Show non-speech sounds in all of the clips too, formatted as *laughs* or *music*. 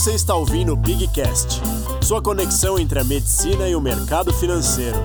Você está ouvindo o Bigcast, sua conexão entre a medicina e o mercado financeiro.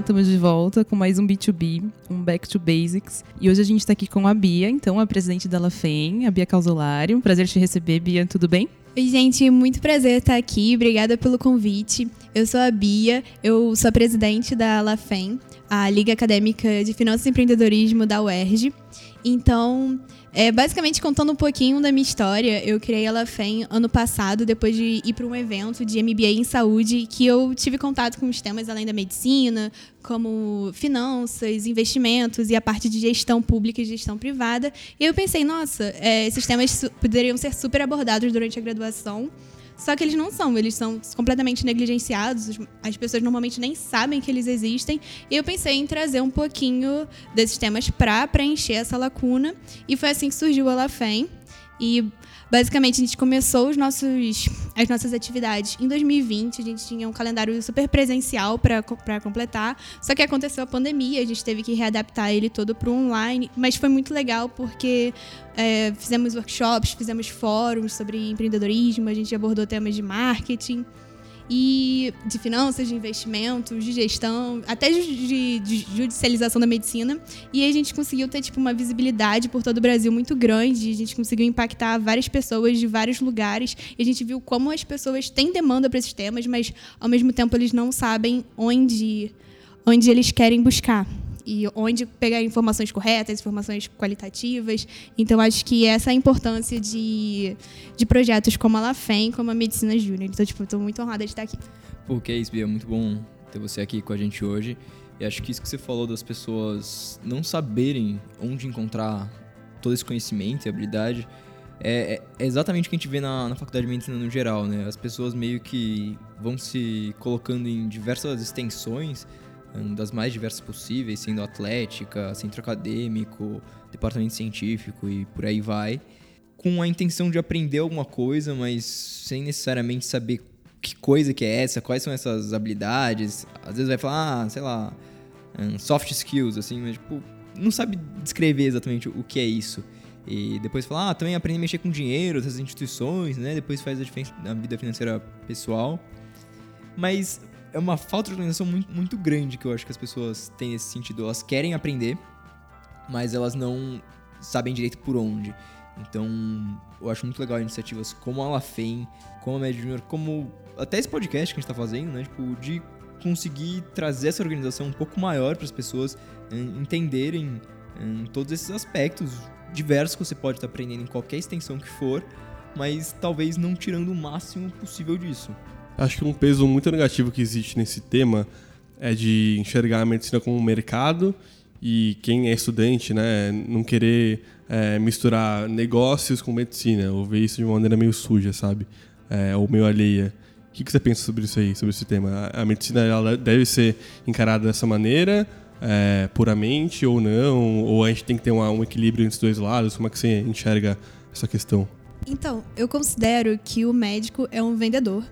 Estamos de volta com mais um B2B, um Back to Basics. E hoje a gente está aqui com a Bia, então a presidente da LaFem, a Bia Causolari. Um prazer te receber, Bia, tudo bem? Oi, gente, muito prazer estar aqui. Obrigada pelo convite. Eu sou a Bia, eu sou a presidente da LaFem, a Liga Acadêmica de Finanças e Empreendedorismo da UERJ. Então, é, basicamente, contando um pouquinho da minha história, eu criei a LaFem ano passado, depois de ir para um evento de MBA em saúde, que eu tive contato com os temas além da medicina, como finanças, investimentos e a parte de gestão pública e gestão privada. E eu pensei, nossa, é, esses temas poderiam ser super abordados durante a graduação. Só que eles não são, eles são completamente negligenciados, as pessoas normalmente nem sabem que eles existem. E eu pensei em trazer um pouquinho desses temas para preencher essa lacuna. E foi assim que surgiu a LaFem. E basicamente a gente começou os nossos, as nossas atividades em 2020. A gente tinha um calendário super presencial para completar. Só que aconteceu a pandemia, a gente teve que readaptar ele todo para o online. Mas foi muito legal porque é, fizemos workshops, fizemos fóruns sobre empreendedorismo, a gente abordou temas de marketing e de finanças, de investimentos, de gestão, até de, de, judicialização da medicina. E a gente conseguiu ter tipo uma visibilidade por todo o Brasil muito grande. A gente conseguiu impactar várias pessoas de vários lugares. E a gente viu como as pessoas têm demanda para esses temas, mas ao mesmo tempo eles não sabem onde onde eles querem buscar e onde pegar informações corretas, informações qualitativas. Então, acho que essa é a importância de, de projetos como a LaFem, como a Medicina Júnior. Então, tipo, estou muito honrada de estar aqui. Pô, que é. Muito bom ter você aqui com a gente hoje. E acho que isso que você falou das pessoas não saberem onde encontrar todo esse conhecimento e habilidade é, é, exatamente o que a gente vê na, na faculdade de medicina no geral, né? As pessoas meio que vão se colocando em diversas extensões das mais diversas possíveis, sendo atlética, centro acadêmico, departamento científico e por aí vai, com a intenção de aprender alguma coisa, mas sem necessariamente saber que coisa que é essa, quais são essas habilidades. Às vezes vai falar, ah, sei lá, soft skills, assim, mas tipo, não sabe descrever exatamente o que é isso. E depois fala, ah, também aprende a mexer com dinheiro, essas instituições, né? Depois faz a diferença na vida financeira pessoal. Mas é uma falta de organização muito, muito grande que eu acho que as pessoas têm nesse sentido. Elas querem aprender, mas elas não sabem direito por onde. Então, eu acho muito legal iniciativas como a LaFem, como a Med Junior, como até esse podcast que a gente tá fazendo, né? Tipo, de conseguir trazer essa organização um pouco maior para as pessoas entenderem todos esses aspectos diversos que você pode estar tá aprendendo em qualquer extensão que for, mas talvez não tirando o máximo possível disso. Acho que um peso muito negativo que existe nesse tema é de enxergar a medicina como um mercado e quem é estudante, né, não querer é, misturar negócios com medicina, ou ver isso de uma maneira meio suja, sabe? É, ou meio alheia. O que, você pensa sobre isso aí, sobre esse tema? A, medicina ela deve ser encarada dessa maneira, é, puramente ou não? Ou a gente tem que ter um equilíbrio entre os dois lados? Como é que você enxerga essa questão? Então, eu considero que o médico é um vendedor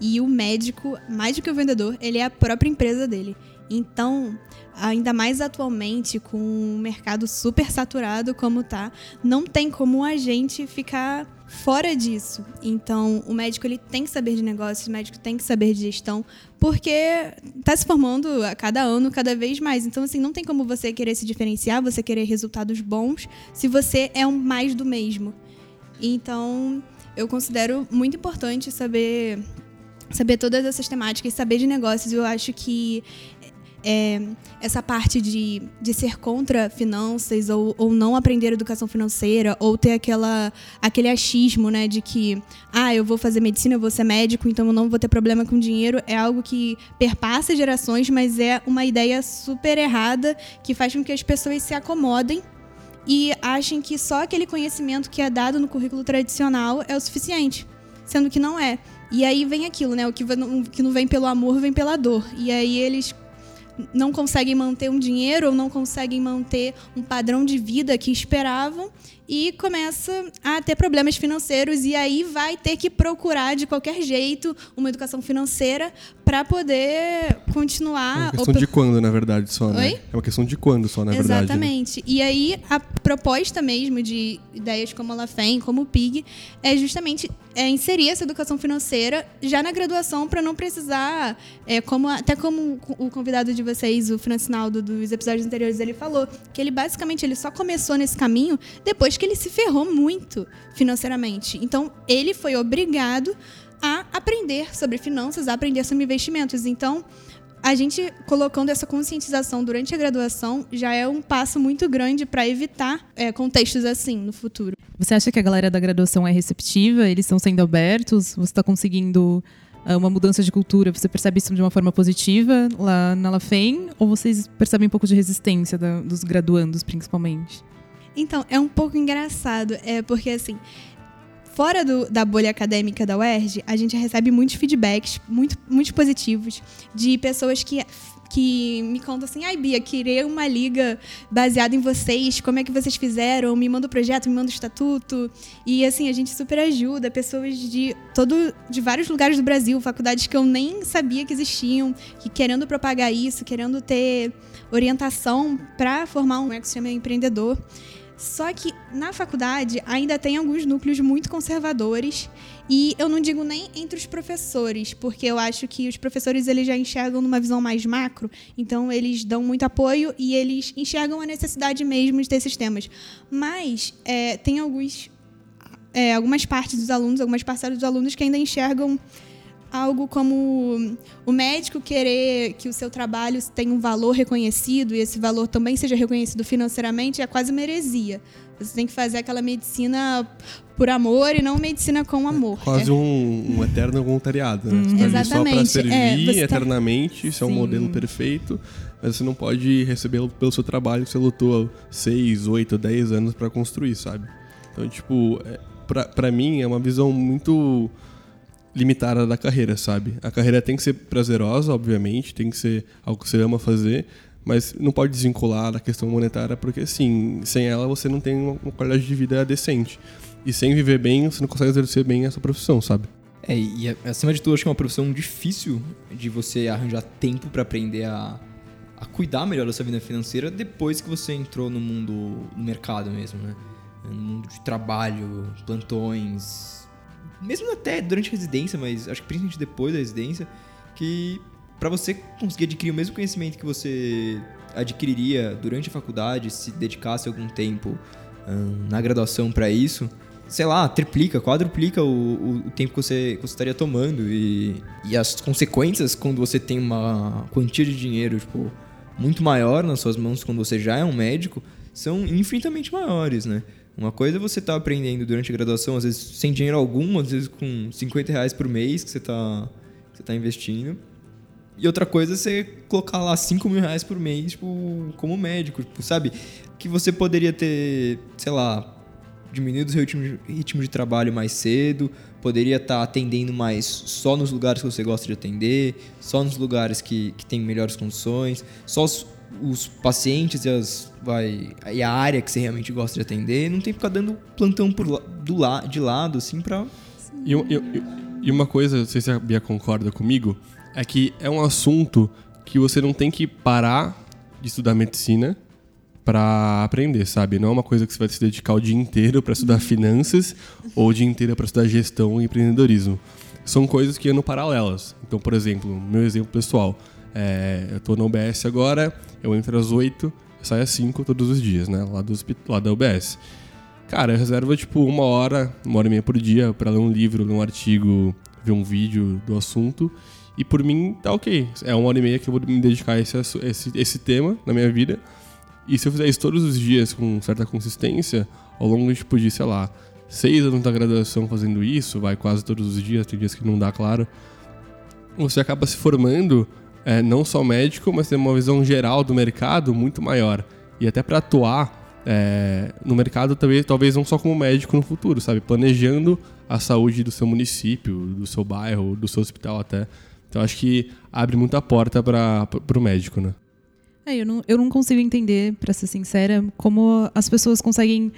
e o médico, mais do que o vendedor, ele é a própria empresa dele. Então, ainda mais atualmente, com um mercado super saturado como tá, não tem como a gente ficar fora disso. Então, o médico ele tem que saber de negócios, o médico tem que saber de gestão, porque está se formando a cada ano cada vez mais. Então, assim, não tem como você querer se diferenciar, você querer resultados bons, se você é um mais do mesmo. Então, eu considero muito importante saber saber todas essas temáticas, saber de negócios, eu acho que é, essa parte de, de ser contra finanças ou, ou não aprender educação financeira ou ter aquela, aquele achismo né, de que ah, eu vou fazer medicina, eu vou ser médico, então eu não vou ter problema com dinheiro, é algo que perpassa gerações, mas é uma ideia super errada que faz com que as pessoas se acomodem e achem que só aquele conhecimento que é dado no currículo tradicional é o suficiente, sendo que não é. E aí vem aquilo, né? O que, que não vem pelo amor vem pela dor. E aí eles não conseguem manter um dinheiro ou não conseguem manter um padrão de vida que esperavam e começa a ter problemas financeiros e aí vai ter que procurar de qualquer jeito uma educação financeira para poder continuar. É uma questão de quando, na verdade, só, né? Oi? É uma questão de quando só, na verdade. né? Exatamente. E aí a proposta mesmo de ideias como a LaFem, como o PIG, é justamente é, inserir essa educação financeira já na graduação para não precisar, é, como até como o convidado de vocês, o Francinaldo dos episódios anteriores, ele falou que ele basicamente ele só começou nesse caminho depois que ele se ferrou muito financeiramente. Então ele foi obrigado a aprender sobre finanças, a aprender sobre investimentos. Então a gente colocando essa conscientização durante a graduação já é um passo muito grande para evitar é, contextos assim no futuro. Você acha que a galera da graduação é receptiva? Eles estão sendo abertos? Você está conseguindo uh, uma mudança de cultura? Você percebe isso de uma forma positiva lá na LaFem? Ou vocês percebem um pouco de resistência da, dos graduandos, principalmente? Então, é um pouco engraçado, é porque assim, fora do, da bolha acadêmica da UERJ, a gente recebe muitos feedbacks, muito, muito positivos, de pessoas que, que me contam assim, ai Bia, queria uma liga baseada em vocês, como é que vocês fizeram, me manda o projeto, me manda o estatuto. E assim, a gente super ajuda pessoas de todo de vários lugares do Brasil, faculdades que eu nem sabia que existiam, que querendo propagar isso, querendo ter orientação para formar um ecossistema empreendedor. Só que na faculdade ainda tem alguns núcleos muito conservadores e eu não digo nem entre os professores, porque eu acho que os professores eles já enxergam numa visão mais macro, então eles dão muito apoio e eles enxergam a necessidade mesmo de ter sistemas. Mas é, tem alguns, é, algumas partes dos alunos, algumas parcelas dos alunos que ainda enxergam algo como o médico querer que o seu trabalho tenha um valor reconhecido e esse valor também seja reconhecido financeiramente é quase uma heresia. Você tem que fazer aquela medicina por amor e não medicina com amor. Quase É. um, um eterno voluntariado, né? Você tá ali só para Exatamente. servir É, tá- eternamente, isso é um Sim. modelo perfeito, mas você não pode receber pelo seu trabalho que você lutou 6, 8, 10 anos para construir, sabe? Então, tipo, é, pra mim é uma visão muito limitada da carreira, sabe? A carreira tem que ser prazerosa, obviamente, tem que ser algo que você ama fazer, mas não pode desvincular da questão monetária, porque assim, sem ela você não tem uma qualidade de vida decente. E sem viver bem, você não consegue exercer bem essa profissão, sabe? É, e acima de tudo, acho que é uma profissão difícil de você arranjar tempo pra aprender a, a cuidar melhor da sua vida financeira depois que você entrou no mundo, no mercado mesmo, né? No mundo de trabalho, plantões, mesmo até durante a residência, mas acho que principalmente depois da residência, que pra você conseguir adquirir o mesmo conhecimento que você adquiriria durante a faculdade, se dedicasse algum tempo hum, na graduação pra isso, sei lá, triplica, quadruplica o, o, o tempo que você, que você estaria tomando e, e as consequências quando você tem uma quantia de dinheiro, tipo, muito maior nas suas mãos quando você já é um médico, são infinitamente maiores, né? Uma coisa é você tá aprendendo durante a graduação, às vezes sem dinheiro algum, às vezes com 50 reais por mês que você tá, que você tá investindo. E outra coisa é você colocar lá 5 mil reais por mês, tipo, como médico, tipo, sabe? Que você poderia ter, sei lá, diminuído o seu ritmo de, ritmo de trabalho mais cedo, poderia estar atendendo mais só nos lugares que você gosta de atender, só nos lugares que, que tem melhores condições, só os, pacientes e, as, vai, e a área que você realmente gosta de atender, não tem que ficar dando plantão por, do la, de lado, assim, pra... E, um- e- e- e uma coisa, não sei se a Bia concorda comigo, é que é um assunto que você não tem que parar de estudar medicina pra aprender, sabe? Não é uma coisa que você vai se dedicar o dia inteiro pra estudar finanças ou o dia inteiro pra estudar gestão e empreendedorismo. São coisas que andam paralelas. Então, por exemplo, meu exemplo pessoal, é, eu tô na UBS agora, eu entro às 8, eu saio às 5 todos os dias, né? Lá, do, lá da UBS. Cara, eu reservo tipo uma hora, uma hora e meia por dia pra ler um livro, ler um artigo, ver um vídeo do assunto. E por mim tá ok. É uma hora e meia que eu vou me dedicar a esse, esse, esse tema na minha vida. E se eu fizer isso todos os dias com certa consistência, ao longo tipo, de, sei lá, seis anos da graduação fazendo isso, vai quase todos os dias, tem dias que não dá, claro. Você acaba se formando é, não só médico, mas tem uma visão geral do mercado muito maior. E até para atuar é, no mercado também, talvez não só como médico no futuro, sabe? Planejando a saúde do seu município, do seu bairro, do seu hospital até. Então acho que abre muita porta para o médico, né? É, eu não, eu não consigo entender, para ser sincera, como as pessoas conseguem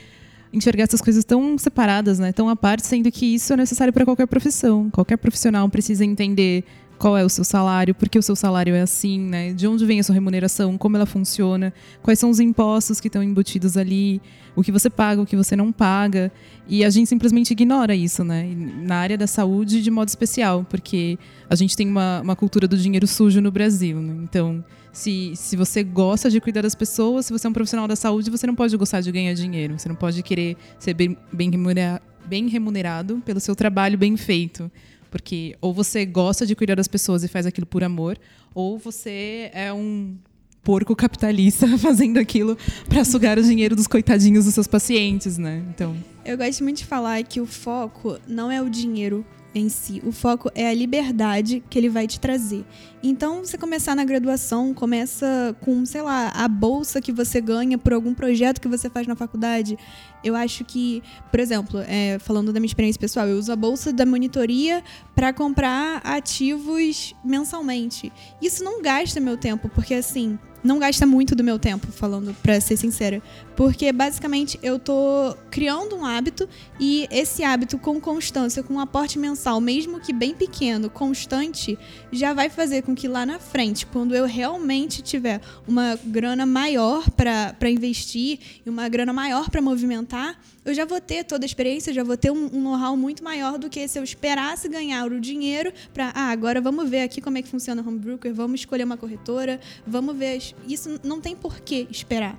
enxergar essas coisas tão separadas, né? Tão à parte, sendo que isso é necessário para qualquer profissão. Qualquer profissional precisa entender qual é o seu salário, por que o seu salário é assim, né? De onde vem a sua remuneração, como ela funciona, quais são os impostos que estão embutidos ali, o que você paga, o que você não paga. E a gente simplesmente ignora isso, né? Na área da saúde, de modo especial, porque a gente tem uma, uma cultura do dinheiro sujo no Brasil. Né? Então, se, se você gosta de cuidar das pessoas, se você é um profissional da saúde, você não pode gostar de ganhar dinheiro. Você não pode querer ser bem, bem, remunera, bem remunerado pelo seu trabalho bem feito. Porque ou você gosta de cuidar das pessoas e faz aquilo por amor, ou você é um porco capitalista *laughs* fazendo aquilo para sugar o dinheiro dos coitadinhos dos seus pacientes, né? Então, eu gosto muito de falar que o foco não é o dinheiro em si. O foco é a liberdade que ele vai te trazer. Então, você começar na graduação, começa com, sei lá, a bolsa que você ganha por algum projeto que você faz na faculdade. Eu acho que, por exemplo, é, falando da minha experiência pessoal, eu uso a bolsa da monitoria para comprar ativos mensalmente. Isso não gasta meu tempo, porque assim, não gasta muito do meu tempo, falando para ser sincera, porque basicamente eu tô criando um hábito e esse hábito com constância, com um aporte mensal, mesmo que bem pequeno, constante, já vai fazer com que lá na frente, quando eu realmente tiver uma grana maior para investir e uma grana maior para movimentar, eu já vou ter toda a experiência, já vou ter um, um know-how muito maior do que se eu esperasse ganhar o dinheiro para, ah, agora vamos ver aqui como é que funciona o home broker, vamos escolher uma corretora, vamos ver. Isso não tem por que esperar.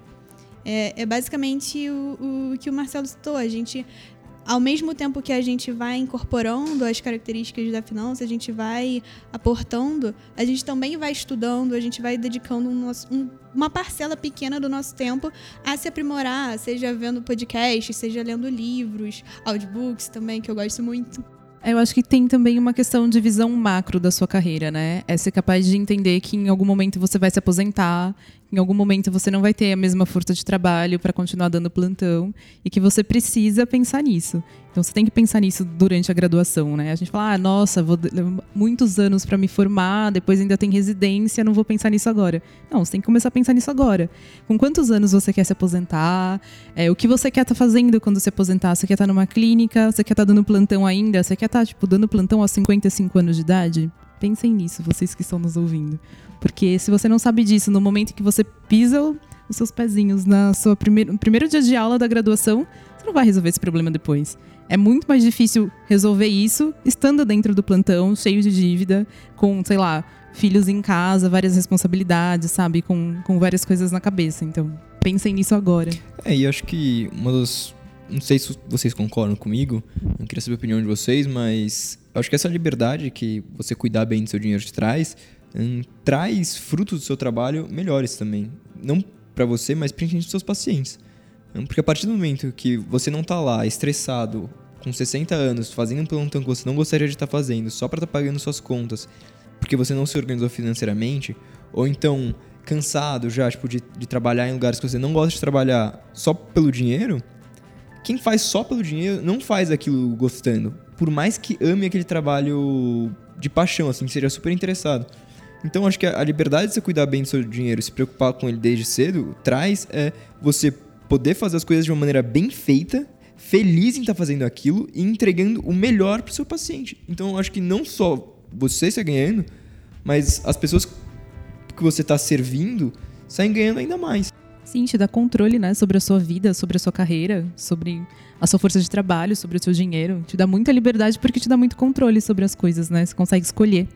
É, é basicamente o, o que o Marcelo citou. A gente ao mesmo tempo que a gente vai incorporando as características da finança, a gente vai aportando, a gente também vai estudando, a gente vai dedicando um nosso, um, uma parcela pequena do nosso tempo a se aprimorar, seja vendo podcasts, seja lendo livros, audiobooks também, que eu gosto muito. Eu acho que tem também uma questão de visão macro da sua carreira, né? É ser capaz de entender que em algum momento você vai se aposentar em algum momento você não vai ter a mesma força de trabalho para continuar dando plantão e que você precisa pensar nisso. Então você tem que pensar nisso durante a graduação, né? A gente fala, ah, nossa, vou muitos anos para me formar, depois ainda tem residência, não vou pensar nisso agora. Não, você tem que começar a pensar nisso agora. Com quantos anos você quer se aposentar? É, o que você quer estar tá fazendo quando se aposentar? Você quer estar tá numa clínica? Você quer estar tá dando plantão ainda? Você quer estar, tá, tipo, dando plantão aos 55 anos de idade? Pensem nisso, vocês que estão nos ouvindo. Porque se você não sabe disso, no momento que você pisa os seus pezinhos na sua primeiro, no primeiro dia de aula da graduação, você não vai resolver esse problema depois. É muito mais difícil resolver isso estando dentro do plantão, cheio de dívida, com, sei lá, filhos em casa, várias responsabilidades, sabe? Com, com várias coisas na cabeça. Então, pensem nisso agora. É, e acho que uma das. Não sei se vocês concordam comigo, não queria saber a opinião de vocês, mas acho que essa liberdade que você cuidar bem do seu dinheiro te traz, traz frutos do seu trabalho melhores também. Não para você, mas principalmente dos seus pacientes. Porque a partir do momento que você não tá lá estressado, com 60 anos, fazendo um plantão que você não gostaria de estar tá fazendo, só para estar tá pagando suas contas, porque você não se organizou financeiramente, ou então cansado já, tipo, de, de trabalhar em lugares que você não gosta de trabalhar só pelo dinheiro, quem faz só pelo dinheiro não faz aquilo gostando. Por mais que ame aquele trabalho de paixão, assim, que seja super interessado. Então acho que a liberdade de você cuidar bem do seu dinheiro, se preocupar com ele desde cedo, traz é você poder fazer as coisas de uma maneira bem feita, feliz em estar tá fazendo aquilo e entregando o melhor para o seu paciente. Então acho que não só você está ganhando, mas as pessoas que você está servindo saem ganhando ainda mais. Sim, te dá controle, né, sobre a sua vida, sobre a sua carreira, sobre a sua força de trabalho, sobre o seu dinheiro. Te dá muita liberdade porque te dá muito controle sobre as coisas, né? Você consegue escolher.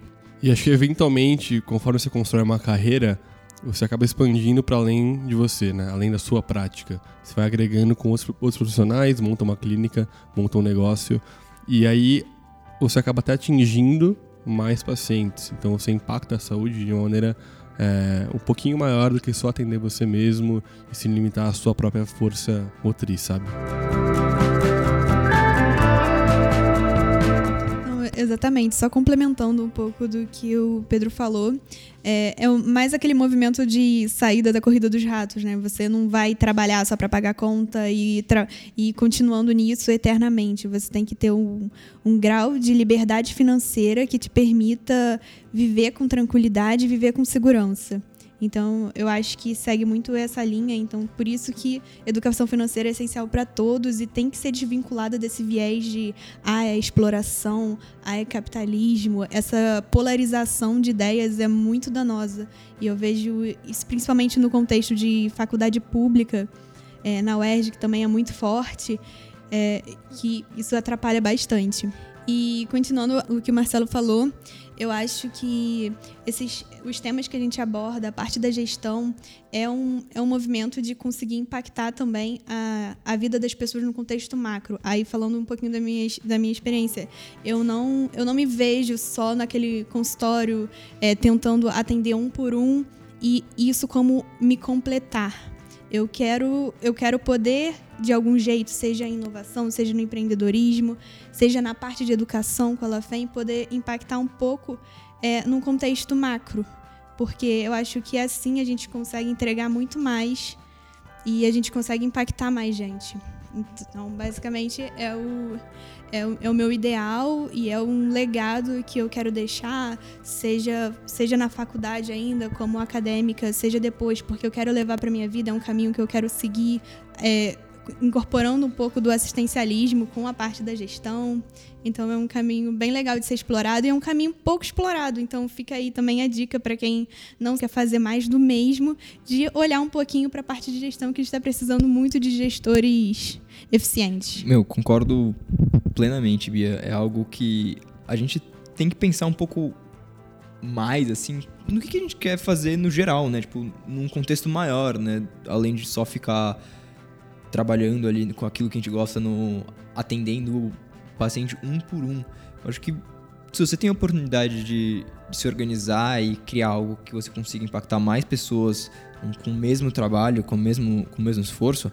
E acho que eventualmente, conforme você constrói uma carreira, você acaba expandindo para além de você, né? Além da sua prática. Você vai agregando com outros, outros profissionais, monta uma clínica, monta um negócio. E aí você acaba até atingindo mais pacientes. Então você impacta a saúde de uma maneira é, um pouquinho maior do que só atender você mesmo e se limitar à sua própria força motriz, sabe? Exatamente, só complementando um pouco do que o Pedro falou, é, é mais aquele movimento de saída da corrida dos ratos, né? Você não vai trabalhar só para pagar conta e, e continuando nisso eternamente. Você tem que ter um, um grau de liberdade financeira que te permita viver com tranquilidade, viver com segurança. Então, eu acho que segue muito essa linha. Então, por isso que educação financeira é essencial para todos e tem que ser desvinculada desse viés de ah, é exploração, ah, é capitalismo. Essa polarização de ideias é muito danosa. E eu vejo isso principalmente no contexto de faculdade pública, é, na UERJ, que também é muito forte, é, que isso atrapalha bastante. E continuando o que o Marcelo falou, eu acho que esses os temas que a gente aborda, a parte da gestão, é um, é um movimento de conseguir impactar também a, a vida das pessoas no contexto macro. Aí, falando um pouquinho da minha, da minha experiência, eu não, eu não me vejo só naquele consultório é, tentando atender um por um e isso como me completar. Eu quero, eu quero poder, de algum jeito, seja em inovação, seja no empreendedorismo, seja na parte de educação com a LAFEM, poder impactar um pouco é, num contexto macro. Porque eu acho que assim a gente consegue entregar muito mais e a gente consegue impactar mais gente. Então, basicamente, é o, é o, é o, meu ideal e é um legado que eu quero deixar, seja, seja na faculdade ainda, como acadêmica, seja depois, porque eu quero levar para minha vida, é um caminho que eu quero seguir. É, incorporando um pouco do assistencialismo com a parte da gestão. Então é um caminho bem legal de ser explorado e é um caminho pouco explorado. Então fica aí também a dica para quem não quer fazer mais do mesmo, de olhar um pouquinho para a parte de gestão que a gente está precisando muito de gestores eficientes. Meu, concordo plenamente, Bia. É algo que a gente tem que pensar um pouco mais, assim, no que a gente quer fazer no geral, né? Tipo, num contexto maior, né? Além de só ficar trabalhando ali com aquilo que a gente gosta, no atendendo o paciente um por um. Eu acho que se você tem a oportunidade de, de, se organizar e criar algo que você consiga impactar mais pessoas com o mesmo trabalho, com o mesmo, com o mesmo esforço,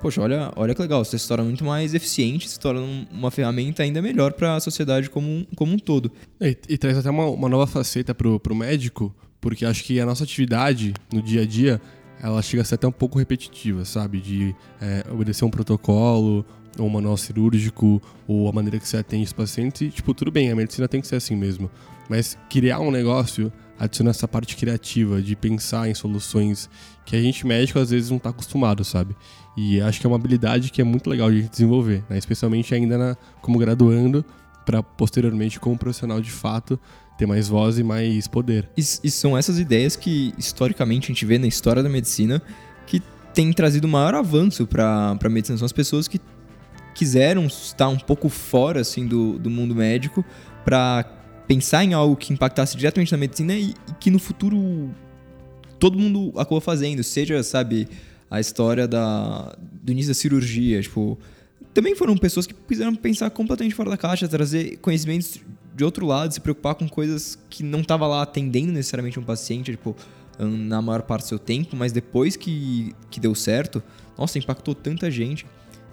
poxa, olha, olha que legal, você se torna muito mais eficiente, se torna uma ferramenta ainda melhor para a sociedade como um, como um todo. E, e traz até uma, uma nova faceta para o médico, porque acho que a nossa atividade no dia a dia ela chega a ser até um pouco repetitiva, sabe? De é, obedecer um protocolo, ou um manual cirúrgico, ou a maneira que você atende os pacientes. E, tipo, tudo bem, a medicina tem que ser assim mesmo. Mas criar um negócio adiciona essa parte criativa de pensar em soluções que a gente médico às vezes não está acostumado, sabe? E acho que é uma habilidade que é muito legal de desenvolver, né? especialmente ainda na, como graduando, para posteriormente como profissional de fato ter mais voz e mais poder. E, e, são essas ideias que historicamente a gente vê na história da medicina que tem trazido maior avanço para a medicina. São as pessoas que quiseram estar um pouco fora assim do, do mundo médico para pensar em algo que impactasse diretamente na medicina e, e, que no futuro todo mundo acabou fazendo, seja, sabe, a história da, do início da cirurgia, tipo, também foram pessoas que quiseram pensar completamente fora da caixa, trazer conhecimentos de outro lado, se preocupar com coisas que não estava lá atendendo necessariamente um paciente, tipo, na maior parte do seu tempo, mas depois que, que deu certo, nossa, impactou tanta gente.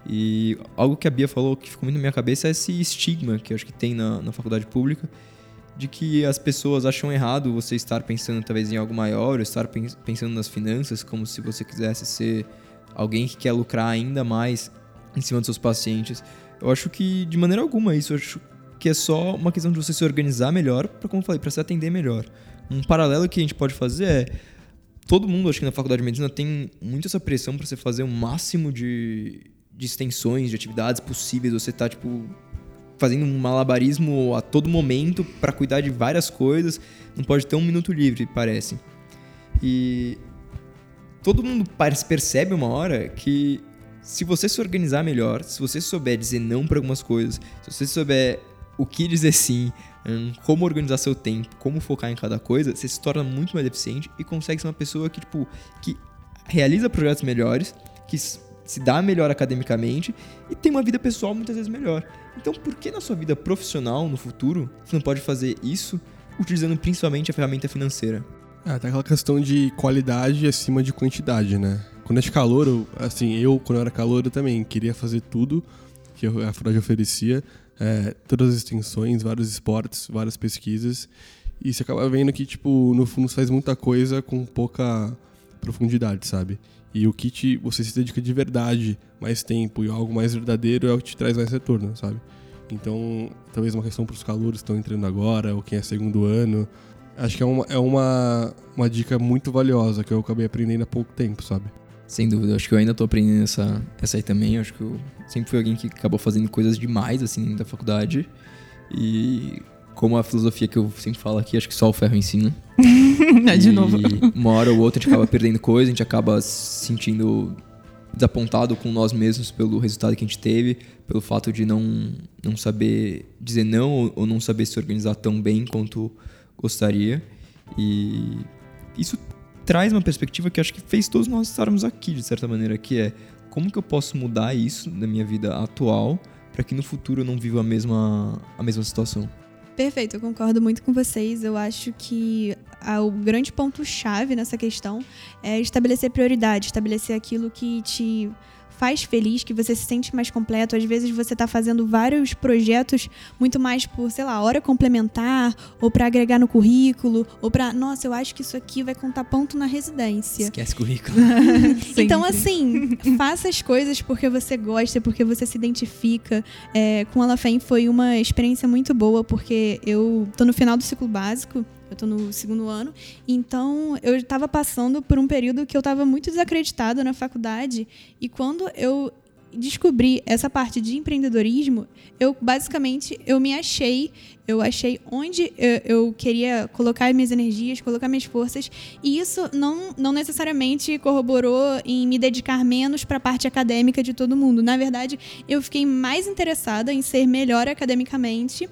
E algo que a Bia falou que ficou muito na minha cabeça é esse estigma que acho que tem na, na faculdade pública, de que as pessoas acham errado você estar pensando talvez em algo maior, ou estar pensando nas finanças, como se você quisesse ser alguém que quer lucrar ainda mais em cima dos seus pacientes. Eu acho que de maneira alguma isso, acho que é só uma questão de você se organizar melhor, para como eu falei, para se atender melhor. Um paralelo que a gente pode fazer é todo mundo, acho que na faculdade de medicina tem muito essa pressão para você fazer o máximo de, de extensões, de atividades possíveis, você tá tipo fazendo um malabarismo a todo momento para cuidar de várias coisas, não pode ter um minuto livre, parece. E todo mundo percebe uma hora que se você se organizar melhor, se você souber dizer não para algumas coisas, se você souber o que dizer sim, hum, como organizar seu tempo, como focar em cada coisa, você se torna muito mais eficiente e consegue ser uma pessoa que, tipo, que realiza projetos melhores, que se dá melhor academicamente e tem uma vida pessoal muitas vezes melhor. Então, por que na sua vida profissional, no futuro, você não pode fazer isso utilizando principalmente a ferramenta financeira? É, tem aquela questão de qualidade acima de quantidade, né? Quando é de calor, assim, eu, quando eu era calor, eu também queria fazer tudo que a faculdade oferecia, é, todas as extensões, vários esportes, várias pesquisas. E você acaba vendo que, tipo, no fundo você faz muita coisa com pouca profundidade, sabe? E o te, você se dedica de verdade mais tempo e algo mais verdadeiro é o que te traz mais retorno, sabe? Então, talvez uma questão para os calouros que estão entrando agora, ou quem é segundo ano, Acho que é uma, é uma, uma dica muito valiosa que eu acabei aprendendo há pouco tempo, sabe? Sem dúvida, acho que eu ainda tô aprendendo essa, essa aí também. Acho que eu sempre fui alguém que acabou fazendo coisas demais, assim, da faculdade. E como a filosofia que eu sempre falo aqui, acho que só o ferro ensina. *laughs* É, de E novo. Uma hora ou outra a gente acaba perdendo coisa, a gente acaba se sentindo desapontado com nós mesmos pelo resultado que a gente teve, pelo fato de não, não saber dizer não ou- ou não saber se organizar tão bem quanto gostaria. E isso traz uma perspectiva que acho que fez todos nós estarmos aqui, de certa maneira, que é como que eu posso mudar isso na minha vida atual para que no futuro eu não viva a mesma, a mesma situação. Perfeito, eu concordo muito com vocês. Eu acho que o grande ponto-chave nessa questão é estabelecer prioridade, estabelecer aquilo que te faz feliz, que você se sente mais completo. Às vezes você está fazendo vários projetos muito mais por, sei lá, hora complementar, ou para agregar no currículo, ou para, nossa, eu acho que isso aqui vai contar ponto na residência. Esquece currículo. *laughs* Então, assim, faça as coisas porque você gosta, porque você se identifica. É, com a Lafem foi uma experiência muito boa, porque eu tô no final do ciclo básico, eu tô no segundo ano, então eu estava passando por um período que eu estava muito desacreditado na faculdade, e quando eu descobri essa parte de empreendedorismo, eu basicamente eu me achei, eu achei onde eu, eu queria colocar minhas energias, colocar minhas forças, e isso não, não necessariamente corroborou em me dedicar menos para a parte acadêmica de todo mundo. Na verdade, eu fiquei mais interessada em ser melhor academicamente,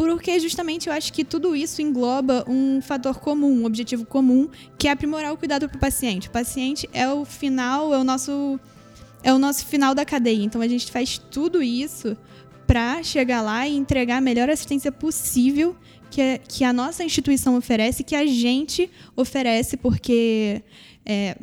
porque justamente eu acho que tudo isso engloba um fator comum, um objetivo comum, que é aprimorar o cuidado para o paciente. O paciente é o final, é o nosso é o nosso final da cadeia. Então a gente faz tudo isso para chegar lá e entregar a melhor assistência possível que, que a nossa instituição oferece, que a gente oferece, porque é,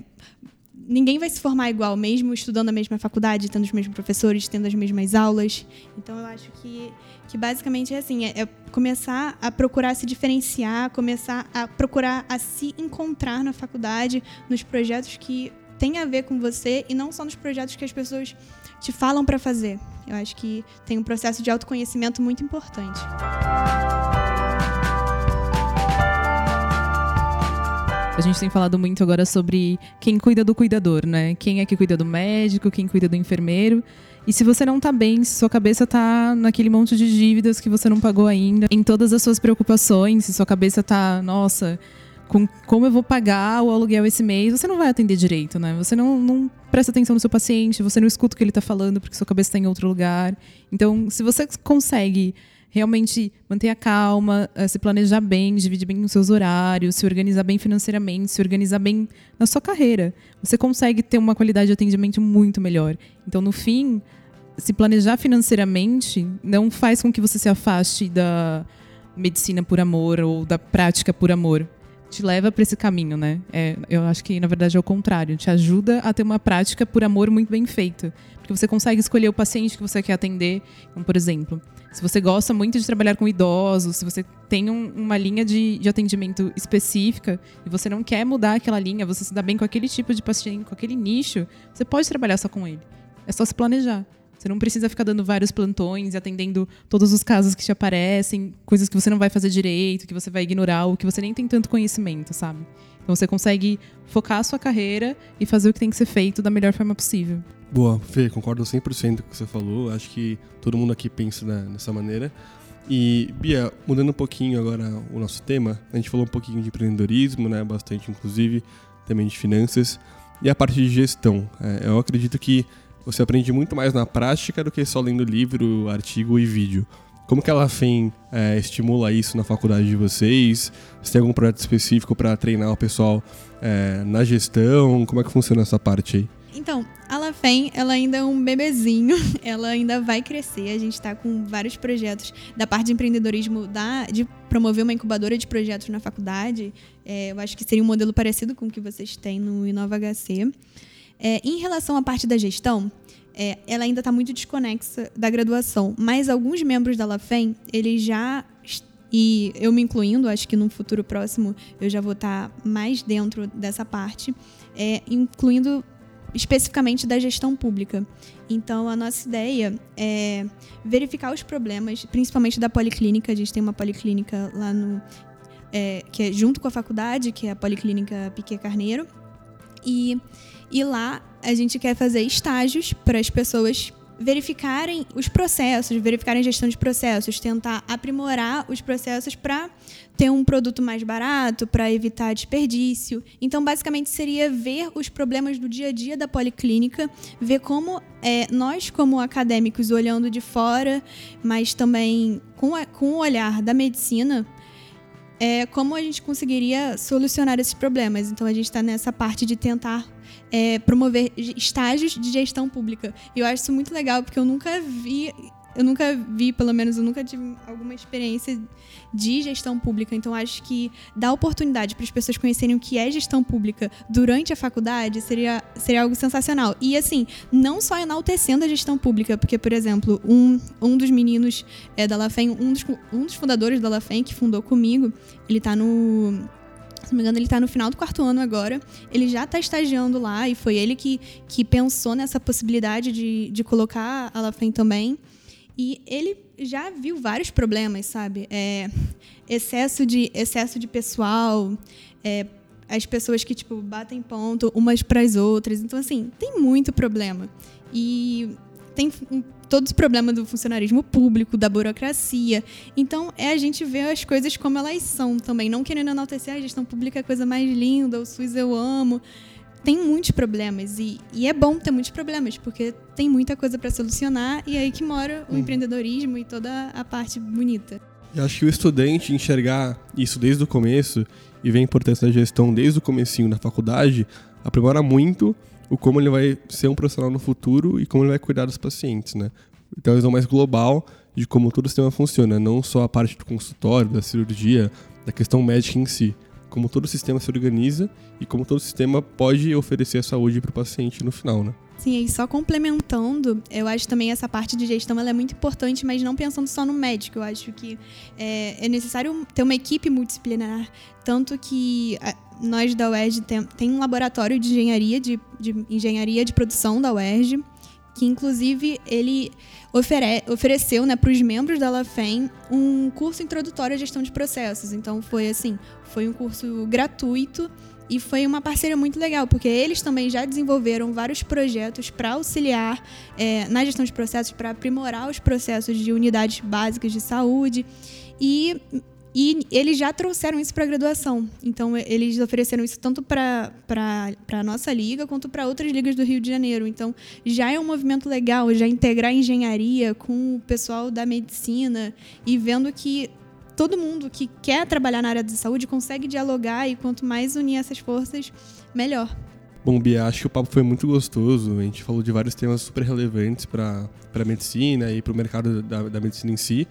ninguém vai se formar igual, mesmo estudando a mesma faculdade, tendo os mesmos professores, tendo as mesmas aulas. Então eu acho que, que basicamente é assim, é, é começar a procurar se diferenciar, começar a procurar a se encontrar na faculdade, nos projetos que têm a ver com você e não só nos projetos que as pessoas te falam para fazer. Eu acho que tem um processo de autoconhecimento muito importante. A gente tem falado muito agora sobre quem cuida do cuidador, né? Quem é que cuida do médico, quem cuida do enfermeiro. E se você não tá bem, se sua cabeça tá naquele monte de dívidas que você não pagou ainda, em todas as suas preocupações, se sua cabeça tá, nossa, com como eu vou pagar o aluguel esse mês, você não vai atender direito, né? Você não, não presta atenção no seu paciente, você não escuta o que ele tá falando porque sua cabeça tá em outro lugar. Então, se você consegue realmente manter a calma, eh, se planejar bem, dividir bem os seus horários, se organizar bem financeiramente, se organizar bem na sua carreira, você consegue ter uma qualidade de atendimento muito melhor. Então, no fim, se planejar financeiramente não faz com que você se afaste da medicina por amor ou da prática por amor. Te leva para esse caminho, né? É, eu acho que, na verdade, é o contrário. Te ajuda a ter uma prática por amor muito bem feita. Porque você consegue escolher o paciente que você quer atender. Então, por exemplo, se você gosta muito de trabalhar com idosos, se você tem um- uma linha de, de atendimento específica e você não quer mudar aquela linha, você se dá bem com aquele tipo de paciente, com aquele nicho, você pode trabalhar só com ele. É só se planejar. Você não precisa ficar dando vários plantões atendendo todos os casos que te aparecem, coisas que você não vai fazer direito, que você vai ignorar, ou que você nem tem tanto conhecimento, sabe? Então você consegue focar a sua carreira e fazer o que tem que ser feito da melhor forma possível. Boa, Fê, concordo 100% com o que você falou. Acho que todo mundo aqui pensa dessa maneira. E, Bia, mudando um pouquinho agora o nosso tema, a gente falou um pouquinho de empreendedorismo, né, bastante inclusive, também de finanças, e a parte de gestão. É, eu acredito que você aprende muito mais na prática do que só lendo livro, artigo e vídeo. Como que ela FEM é, estimula isso na faculdade de vocês? Se tem algum projeto específico para treinar o pessoal é, na gestão? Como é que funciona essa parte aí? Então, a Lafem, ela ainda é um bebezinho, *laughs* ela ainda vai crescer. A gente está com vários projetos da parte de empreendedorismo, da, de promover uma incubadora de projetos na faculdade. É, eu acho que seria um modelo parecido com o que vocês têm no Inova HC. É, em relação à parte da gestão, é, ela ainda está muito desconexa da graduação, mas alguns membros da Lafem, eles já e eu me incluindo, acho que num futuro próximo eu já vou estar mais dentro dessa parte, é, incluindo especificamente da gestão pública. Então, a nossa ideia é verificar os problemas, principalmente da policlínica. A gente tem uma policlínica lá no. é, que é junto com a faculdade, que é a Policlínica Piquet Carneiro. E, e lá a gente quer fazer estágios para as pessoas verificarem os processos, verificarem a gestão de processos, tentar aprimorar os processos para ter um produto mais barato, para evitar desperdício. Então, basicamente, seria ver os problemas do dia a dia da policlínica, ver como é, nós, como acadêmicos, olhando de fora, mas também com, a, com o olhar da medicina, é, como a gente conseguiria solucionar esses problemas. Então, a gente está nessa parte de tentar é, promover estágios de gestão pública. E eu acho isso muito legal, porque eu nunca vi, eu nunca vi, pelo menos eu nunca tive alguma experiência de gestão pública. Então acho que dar oportunidade para as pessoas conhecerem o que é gestão pública durante a faculdade seria, seria algo sensacional. E assim, não só enaltecendo a gestão pública, porque, por exemplo, um, um dos meninos é, da LaFem, um dos, um dos fundadores da LaFem, que fundou comigo, ele está no se não me engano, ele está no final do quarto ano agora. Ele já está estagiando lá e foi ele que, que pensou nessa possibilidade de, de colocar a Lafren também. E ele já viu vários problemas, sabe? É, excesso, de, excesso de pessoal, é, as pessoas que tipo batem ponto umas para as outras. Então, assim, tem muito problema. E tem todos os problemas do funcionarismo público, da burocracia. Então, é a gente ver as coisas como elas são também, não querendo enaltecer a gestão pública é a coisa mais linda, o SUS eu amo. Tem muitos problemas e, e é bom ter muitos problemas, porque tem muita coisa para solucionar e é aí que mora o hum. empreendedorismo e toda a parte bonita. Eu acho que o estudante enxergar isso desde o começo e ver a importância da gestão desde o comecinho da faculdade aprimora muito o como ele vai ser um profissional no futuro e como ele vai cuidar dos pacientes, né? Então, é uma visão mais global de como todo o sistema funciona, não só a parte do consultório, da cirurgia, da questão médica em si, como todo sistema se organiza e como todo sistema pode oferecer a saúde para o paciente no final, né? Sim, e só complementando, eu acho também essa parte de gestão ela é muito importante, mas não pensando só no médico. Eu acho que é, é necessário ter uma equipe multidisciplinar, tanto que nós da UERJ tem, tem um laboratório de engenharia, de, de engenharia de produção da UERJ, que inclusive ele ofere, ofereceu né, para os membros da LaFem um curso introdutório à gestão de processos. Então foi assim, foi um curso gratuito e foi uma parceria muito legal, porque eles também já desenvolveram vários projetos para auxiliar é, na gestão de processos, para aprimorar os processos de unidades básicas de saúde. E e eles já trouxeram isso para a graduação. Então, eles ofereceram isso tanto para a nossa liga quanto para outras ligas do Rio de Janeiro. Então, já é um movimento legal, já integrar engenharia com o pessoal da medicina e vendo que todo mundo que quer trabalhar na área de saúde consegue dialogar e quanto mais unir essas forças, melhor. Bom, Bia, acho que o papo foi muito gostoso. A gente falou de vários temas super relevantes para a medicina e para o mercado da, da medicina em si.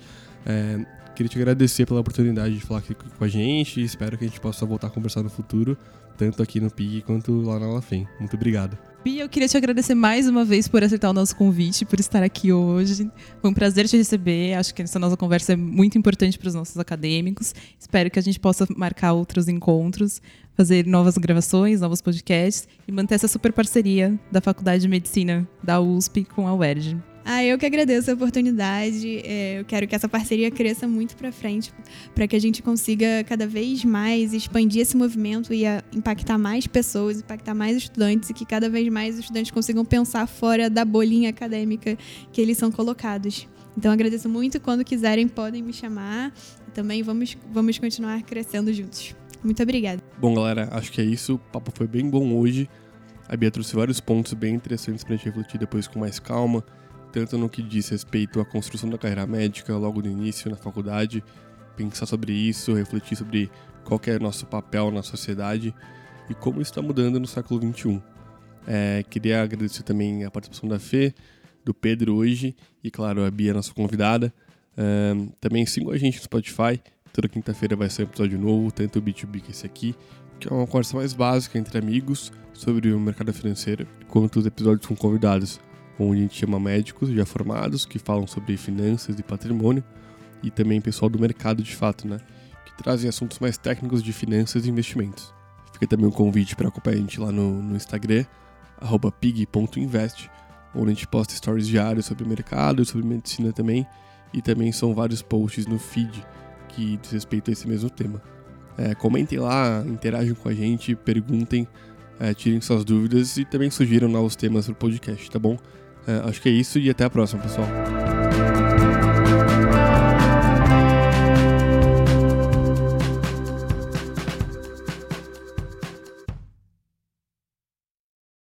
É, Queria te agradecer pela oportunidade de falar aqui com a gente. Espero que a gente possa voltar a conversar no futuro, tanto aqui no PIG quanto lá na Lafem. Muito obrigado. Bia, eu queria te agradecer mais uma vez por aceitar o nosso convite, por estar aqui hoje. Foi um prazer te receber. Acho que essa nossa conversa é muito importante para os nossos acadêmicos. Espero que a gente possa marcar outros encontros, fazer novas gravações, novos podcasts e manter essa super parceria da Faculdade de Medicina da USP com a UERJ. Ah, eu que agradeço a oportunidade. É, eu quero que essa parceria cresça muito para frente, para que a gente consiga cada vez mais expandir esse movimento e impactar mais pessoas, impactar mais estudantes e que cada vez mais os estudantes consigam pensar fora da bolinha acadêmica que eles são colocados. Então agradeço muito. Quando quiserem, podem me chamar. Também vamos, vamos continuar crescendo juntos. Muito obrigada. Bom, galera, acho que é isso. O papo foi bem bom hoje. A Bia trouxe vários pontos bem interessantes para a gente refletir depois com mais calma tanto no que diz respeito à construção da carreira médica logo no início na faculdade, pensar sobre isso, refletir sobre qual é o nosso papel na sociedade e como isso está mudando no século XXI. É, queria agradecer também a participação da Fê, do Pedro hoje e, claro, a Bia, nossa convidada. É, também sigam a gente no Spotify. Toda quinta-feira vai ser um episódio novo, tanto o B2B que esse aqui, que é uma conversa mais básica entre amigos sobre o mercado financeiro, quanto os episódios com convidados onde a gente chama médicos já formados que falam sobre finanças e patrimônio e também pessoal do mercado de fato, né? Que trazem assuntos mais técnicos de finanças e investimentos. Fica também um convite para acompanhar a gente lá no, no Instagram, pig.invest, onde a gente posta stories diários sobre o mercado, sobre medicina também, e também são vários posts no feed que diz respeito a esse mesmo tema. É, comentem lá, interajam com a gente, perguntem, é, tirem suas dúvidas e também sugiram novos temas para o podcast, tá bom? É, acho que é isso e até a próxima, pessoal.